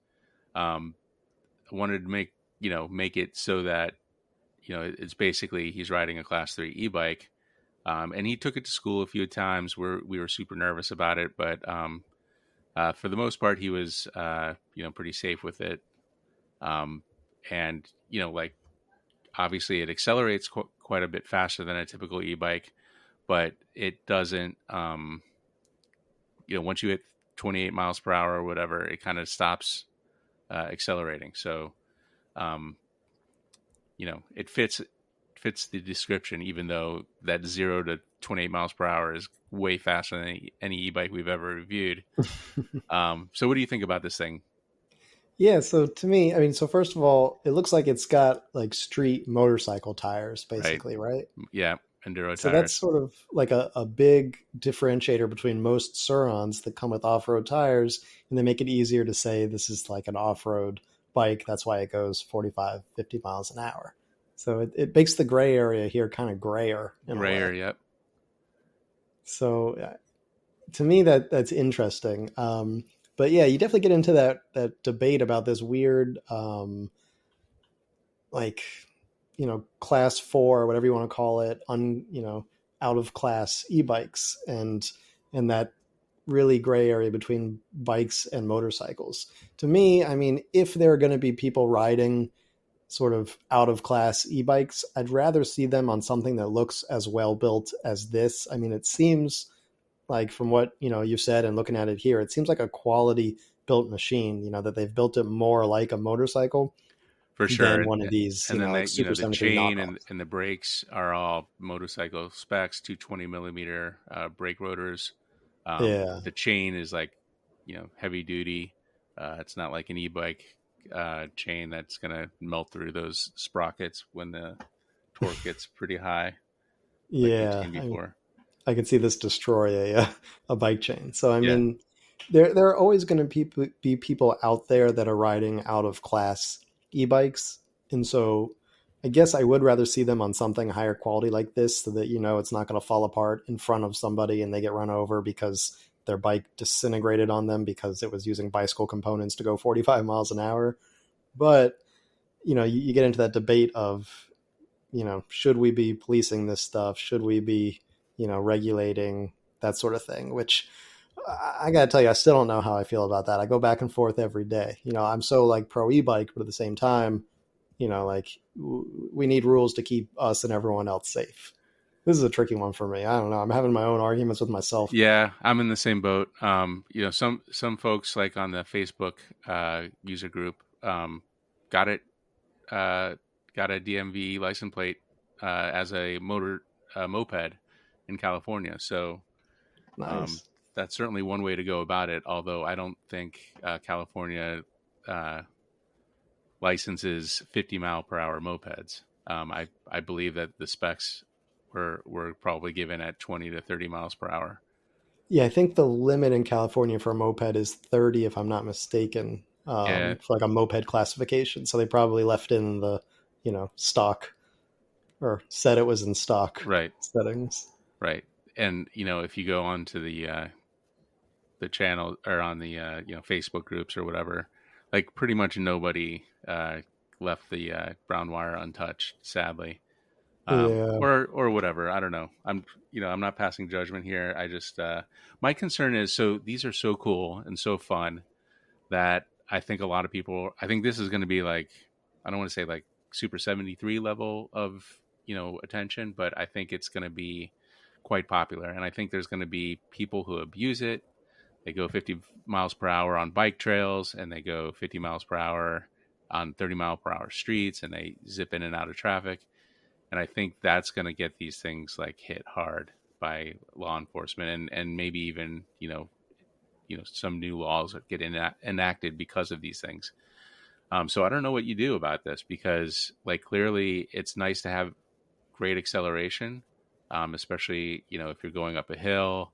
Speaker 2: Um, I wanted to make you know make it so that you know it's basically he's riding a class three e-bike, um, and he took it to school a few times. Where we were super nervous about it, but um, uh, for the most part, he was uh, you know pretty safe with it. Um, and you know like obviously it accelerates qu- quite a bit faster than a typical e-bike, but it doesn't um, you know, once you hit 28 miles per hour or whatever, it kind of stops uh, accelerating. So, um, you know, it fits fits the description, even though that zero to 28 miles per hour is way faster than any, any e-bike we've ever reviewed. um, so, what do you think about this thing?
Speaker 1: Yeah, so to me, I mean, so first of all, it looks like it's got like street motorcycle tires, basically, right? right?
Speaker 2: Yeah, enduro
Speaker 1: so that's sort of like a, a big differentiator between most Sur-Rons that come with off-road tires and they make it easier to say this is like an off-road bike. That's why it goes 45 50 miles an hour. So it, it makes the gray area here kind of grayer
Speaker 2: grayer yep.
Speaker 1: So uh, to me that that's interesting. Um, but yeah you definitely get into that that debate about this weird um, like you know class four whatever you want to call it on you know out of class e-bikes and and that really gray area between bikes and motorcycles. To me i mean if there are going to be people riding sort of out of class e-bikes i'd rather see them on something that looks as well built as this. I mean it seems like from what you know you said and looking at it here it seems like a quality built machine you know that they've built it more like a motorcycle
Speaker 2: for sure.
Speaker 1: one of these,
Speaker 2: and
Speaker 1: then
Speaker 2: know, the, you know, the chain and, and, the brakes are all motorcycle specs, 220 millimeter uh, brake rotors. Um, yeah, the chain is like you know heavy duty. Uh, it's not like an e-bike uh, chain that's gonna melt through those sprockets when the torque gets pretty high. Like
Speaker 1: yeah, before. I, I can see this destroy a a bike chain. So I mean, yeah. there there are always going to be, be people out there that are riding out of class e-bikes. And so i guess i would rather see them on something higher quality like this so that you know it's not going to fall apart in front of somebody and they get run over because their bike disintegrated on them because it was using bicycle components to go 45 miles an hour. But you know you, you get into that debate of you know should we be policing this stuff? Should we be you know regulating that sort of thing? Which I got to tell you, I still don't know how I feel about that. I go back and forth every day. You know, I'm so like pro e bike, but at the same time, you know, like w- we need rules to keep us and everyone else safe. This is a tricky one for me. I don't know. I'm having my own arguments with myself.
Speaker 2: Yeah, I'm in the same boat. Um, you know, some some folks like on the Facebook uh, user group um, got it, uh, got a DMV license plate uh, as a motor uh, moped in California. So, um, nice. um, that's certainly one way to go about it. Although I don't think uh, California uh, licenses 50 mile per hour mopeds. Um, I I believe that the specs were were probably given at 20 to 30 miles per hour.
Speaker 1: Yeah, I think the limit in California for a moped is 30, if I'm not mistaken, um, yeah. like a moped classification. So they probably left in the you know stock or said it was in stock
Speaker 2: right
Speaker 1: settings.
Speaker 2: Right and you know, if you go on to the uh, the channel or on the uh, you know Facebook groups or whatever, like pretty much nobody uh, left the uh, brown wire untouched. Sadly, um, yeah. or or whatever. I don't know. I'm you know I'm not passing judgment here. I just uh, my concern is so these are so cool and so fun that I think a lot of people. I think this is going to be like I don't want to say like Super 73 level of you know attention, but I think it's going to be quite popular, and I think there's going to be people who abuse it. They go 50 miles per hour on bike trails, and they go 50 miles per hour on 30 mile per hour streets, and they zip in and out of traffic. And I think that's going to get these things like hit hard by law enforcement, and and maybe even you know, you know, some new laws that get enacted because of these things. Um, so I don't know what you do about this because, like, clearly it's nice to have great acceleration, um, especially you know if you're going up a hill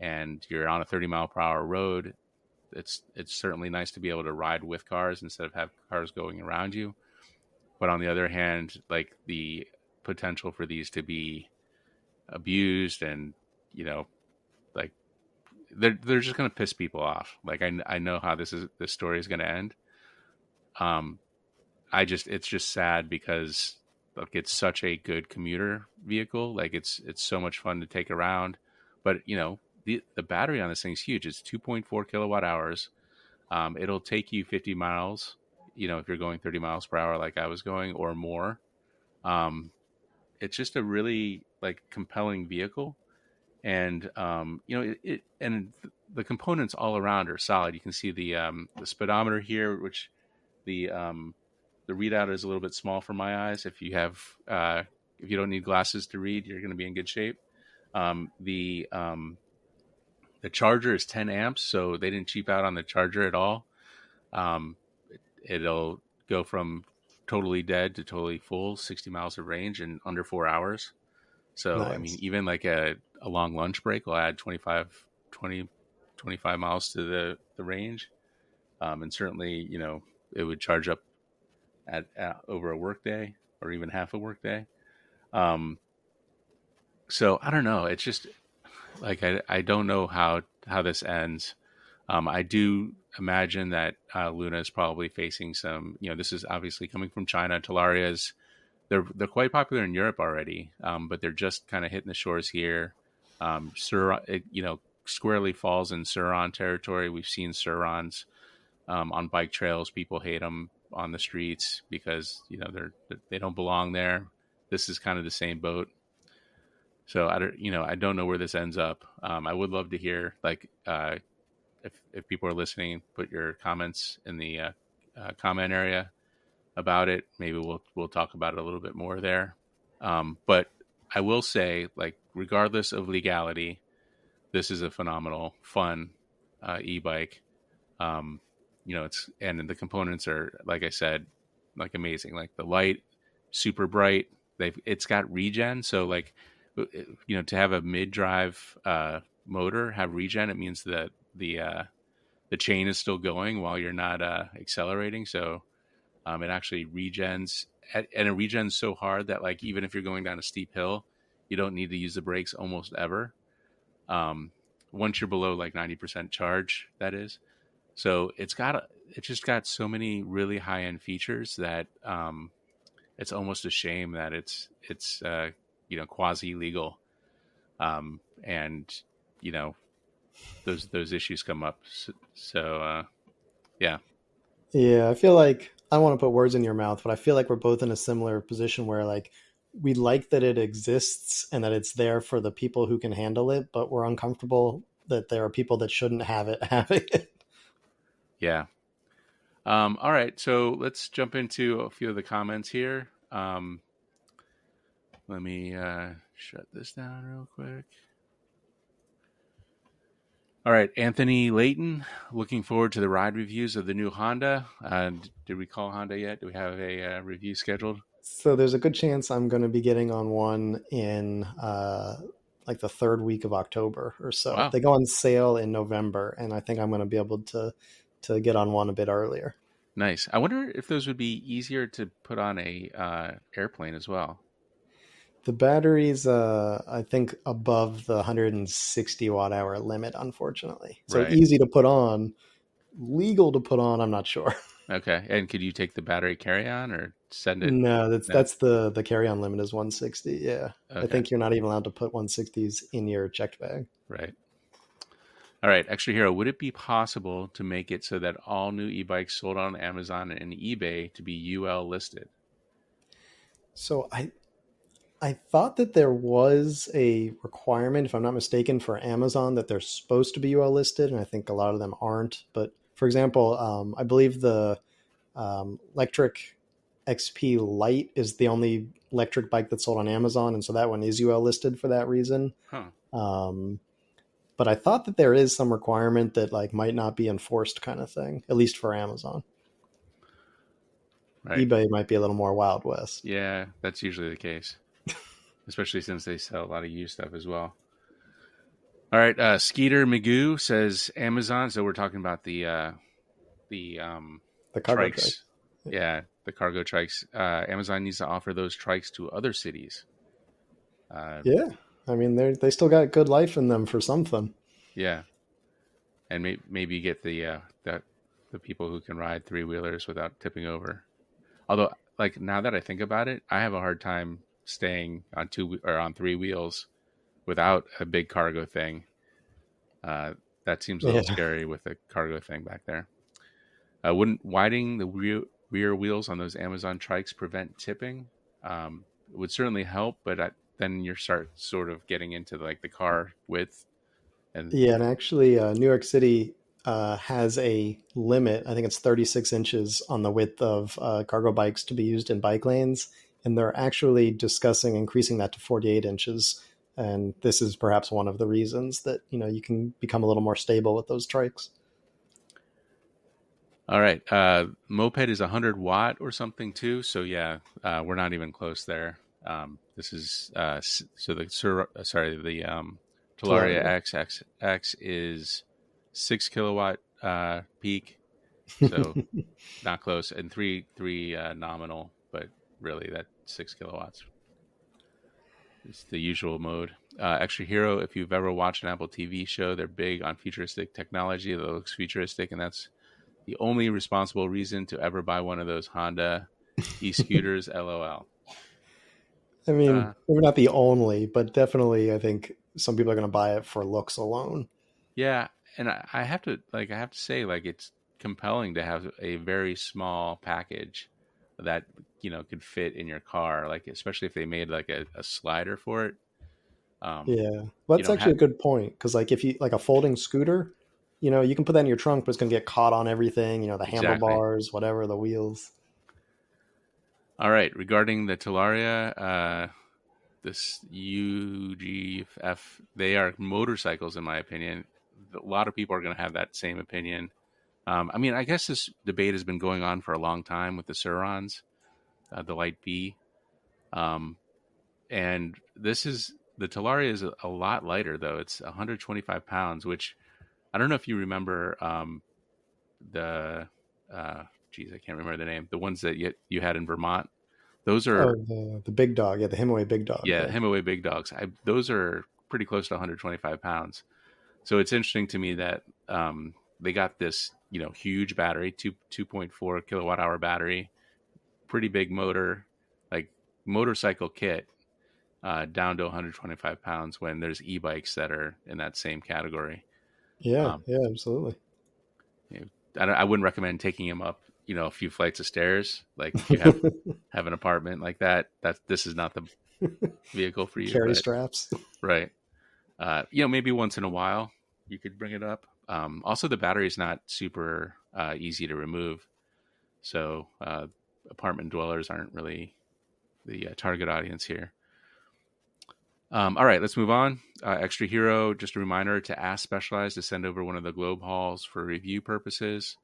Speaker 2: and you're on a 30 mile per hour road. It's it's certainly nice to be able to ride with cars instead of have cars going around you. But on the other hand, like the potential for these to be abused and you know like they're they're just to piss people off. Like I I know how this is this story is to end um, I just it's just sad because like it's such a good commuter vehicle. Like it's it's so much fun to take around, but you know the the battery on this thing's huge. It's 2.4 kilowatt hours. Um, it'll take you 50 miles. You know if you're going 30 miles per hour like I was going or more. Um, it's just a really like compelling vehicle, and um, you know it, it and the components all around are solid. You can see the um, the speedometer here, which the um, the readout is a little bit small for my eyes. If you have uh, if you don't need glasses to read, you're going to be in good shape. Um, the um, the charger is 10 amps, so they didn't cheap out on the charger at all. Um, it, will go from totally dead to totally full, 60 miles of range in under four hours. So, nice. I mean, even like a, a long lunch break will add 25, 20, 25 miles to the, the range. Um, and certainly, you know, it would charge up at, at over a workday or even half a workday. Um, so I don't know. It's just like I I don't know how how this ends. Um, I do imagine that uh, Luna is probably facing some. You know, this is obviously coming from China. Talarias, they're they're quite popular in Europe already, um, but they're just kind of hitting the shores here. Um, Sur, it, you know, squarely falls in Sur-Ron territory. We've seen Sur-Rons um, on bike trails. People hate them on the streets because you know they're they don't belong there. This is kind of the same boat. So I don't, you know, I don't know where this ends up. Um, I would love to hear, like, uh, if if people are listening, put your comments in the uh, uh, comment area about it. Maybe we'll we'll talk about it a little bit more there. Um, but I will say, like, regardless of legality, this is a phenomenal, fun uh, e-bike. Um, you know it's and the components are like i said like amazing like the light super bright they've it's got regen so like you know to have a mid drive uh motor have regen it means that the uh the chain is still going while you're not uh accelerating. So um it actually regens and it regens so hard that like even if you're going down a steep hill you don't need to use the brakes almost ever. Um once you're below like 90% charge that is. So it's got a, it's just got so many really high end features that um, it's almost a shame that it's it's uh, you know quasi legal, um, and you know those those issues come up. So, so uh, yeah,
Speaker 1: yeah. I feel like I don't want to put words in your mouth, but I feel like we're both in a similar position where like we like that it exists and that it's there for the people who can handle it, but we're uncomfortable that there are people that shouldn't have it having it.
Speaker 2: Yeah. Um, all right, so let's jump into a few of the comments here. Um, let me uh, shut this down real quick. All right, Anthony Layton, looking forward to the ride reviews of the new Honda. Uh, did we call Honda yet? Do we have a uh, review scheduled?
Speaker 1: So there's a good chance I'm going to be getting on one in uh, like the third week of October or so. Wow. They go on sale in November, and I think I'm going to be able to to get on one a bit earlier.
Speaker 2: Nice. I wonder if those would be easier to put on a uh, airplane as well.
Speaker 1: The battery's, uh, I think, above the 160 watt hour limit, unfortunately. So
Speaker 2: Right.
Speaker 1: easy to put on, legal to put on. I'm not sure.
Speaker 2: Okay. And could you take the battery carry on or send it?
Speaker 1: no, that's
Speaker 2: no.
Speaker 1: that's the the carry on limit is 160. Yeah, I think you're not even allowed to put 160s in your checked bag.
Speaker 2: Right. All right, Extra Hero, would it be possible to make it so that all new e-bikes sold on Amazon and eBay to be UL listed?
Speaker 1: So I I thought that there was a requirement, if I'm not mistaken, for Amazon that they're supposed to be UL listed, and I think a lot of them aren't. But for example, um, I believe the um, Lectric XP Lite is the only electric bike that's sold on Amazon, and so that one is UL listed for that reason.
Speaker 2: Huh.
Speaker 1: Um, but I thought that there is some requirement that like might not be enforced, kind of thing, at least for Amazon.
Speaker 2: Right.
Speaker 1: eBay might be a little more Wild West.
Speaker 2: Yeah, that's usually the case, especially since they sell a lot of used stuff as well. All right, uh, Skeeter Magoo says Amazon. So we're talking about the uh, the um,
Speaker 1: The cargo
Speaker 2: trikes.
Speaker 1: trike.
Speaker 2: Yeah, the cargo trikes. Uh, Amazon needs to offer those trikes to other cities. Uh,
Speaker 1: Yeah, I mean they they still got good life in them for something.
Speaker 2: Yeah, and may, maybe get the uh, that the people who can ride three wheelers without tipping over. Although, like now that I think about it, I have a hard time staying on two or on three wheels without a big cargo thing. Uh, that seems a little
Speaker 1: Yeah.
Speaker 2: scary with a cargo thing back there. Uh, wouldn't widening the rear, rear wheels on those Amazon trikes prevent tipping? Um, it would certainly help, but I, then you start sort of getting into like the car width. And
Speaker 1: Yeah, and actually, uh, New York City uh, has a limit. I think it's 36 inches on the width of uh, cargo bikes to be used in bike lanes, and they're actually discussing increasing that to 48 inches. And this is perhaps one of the reasons that you know you can become a little more stable with those trikes.
Speaker 2: All right. Uh, moped is 100 watt or something too. So yeah, uh, we're not even close there. Um, this is uh, so the Sur- uh, sorry the um, Talaria
Speaker 1: Talaria.
Speaker 2: XXX is six kilowatt uh, peak, so not close, and three three uh, nominal, but really that six kilowatts. It's the usual mode. Uh, Extra Hero, if you've ever watched an Apple TV show, they're big on futuristic technology that looks futuristic, and that's the only responsible reason to ever buy one of those Honda e-scooters. LOL.
Speaker 1: I mean,
Speaker 2: Uh,
Speaker 1: maybe not the only, but definitely, I think some people are going to buy it for looks alone.
Speaker 2: Yeah, and I, I have to like I have to say like it's compelling to have a very small package that you know could fit in your car, like especially if they made like a, a slider for it. Um,
Speaker 1: Yeah, well, that's actually
Speaker 2: have-
Speaker 1: a good point because, like, if you like a folding scooter, you know, you can put that in your trunk, but it's going to get caught on everything. You know, the
Speaker 2: Exactly.
Speaker 1: handlebars, whatever, the wheels.
Speaker 2: All right, regarding the Talaria, uh, this UGF, they are motorcycles, in my opinion. A lot of people are going to have that same opinion. Um, I mean, I guess this debate has been going on for a long time with the Sur-Rons, uh, the Light Bee, um, and this is the Talaria is a, a lot lighter though. It's 125 pounds, which I don't know if you remember um, the. Uh, geez, I can't remember the name. The ones that you, you had in Vermont. Those are
Speaker 1: Oh, the the big dog, yeah, the Himiway big dog.
Speaker 2: yeah, Himiway big dogs. I, those are pretty close to 125 pounds. So it's interesting to me that um, they got this, you know, huge battery, two 2.4 kilowatt hour battery, pretty big motor, like motorcycle kit, uh, down to 125 pounds. When there's e-bikes that are in that same category.
Speaker 1: yeah,
Speaker 2: um,
Speaker 1: yeah, absolutely.
Speaker 2: I, don't- I wouldn't recommend taking them up, you know, a few flights of stairs. Like if you have have an apartment like that, that this is not the vehicle for you.
Speaker 1: Carry
Speaker 2: but-
Speaker 1: straps.
Speaker 2: Right. Uh, you know, maybe once in a while you could bring it up. Um, also, the battery is not super uh, easy to remove, so uh, apartment dwellers aren't really the uh, target audience here. Um, all right, let's move on. Uh, Extra Hero, just a reminder to ask Specialized to send over one of the Globe Hauls for review purposes.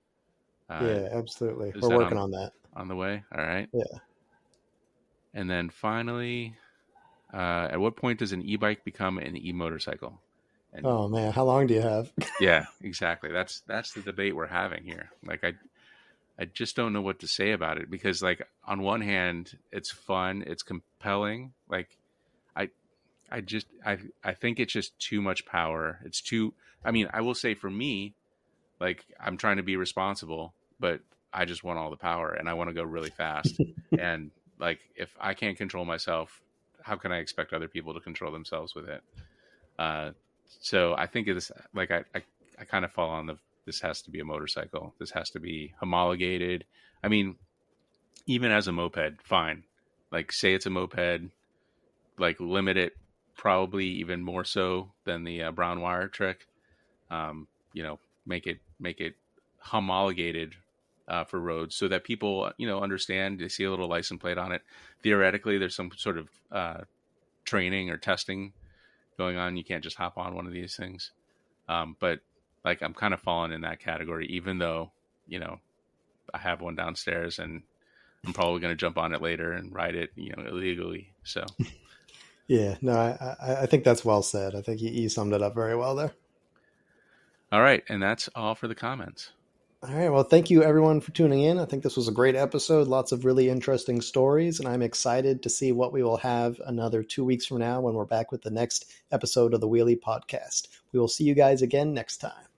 Speaker 2: Uh,
Speaker 1: yeah, absolutely. We're working
Speaker 2: on-
Speaker 1: on that.
Speaker 2: on the way. All right.
Speaker 1: Yeah.
Speaker 2: And then finally, uh, at what point does an e-bike become an e-motorcycle? And
Speaker 1: Oh man, how long do you have?
Speaker 2: yeah, exactly. That's that's the debate we're having here. Like I, I just don't know what to say about it because, like, on one hand, it's fun, it's compelling. Like, I I just I I think it's just too much power. It's too. I mean, I will say for me, like I'm trying to be responsible, but I just want all the power and I want to go really fast. and like if I can't control myself, how can I expect other people to control themselves with it? Uh, so I think it's like I, I, I kind of fall on the this has to be a motorcycle. This has to be homologated. I mean, even as a moped, fine. Like say it's a moped, like limit it probably even more so than the uh, brown wire trick. Um, you know, make it make it homologated uh, for roads so that people you know understand. They see a little license plate on it. Theoretically, there's some sort of uh, training or testing going on. You can't just hop on one of these things. Um, but like I'm kind of falling in that category, even though you know I have one downstairs and I'm probably going to jump on it later and ride it, you know, illegally. So.
Speaker 1: yeah, no, I, I think that's well said. I think you summed it up very well there.
Speaker 2: All right, and that's all for the comments.
Speaker 1: All right. Well, thank you everyone for tuning in. I think this was a great episode. Lots of really interesting stories, and I'm excited to see what we will have another two weeks from now when we're back with the next episode of the Wheel-E Podcast. We will see you guys again next time.